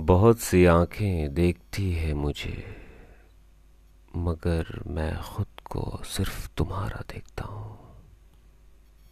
बहुत सी आँखें देखती है मुझे मगर मैं खुद को सिर्फ़ तुम्हारा देखता हूँ।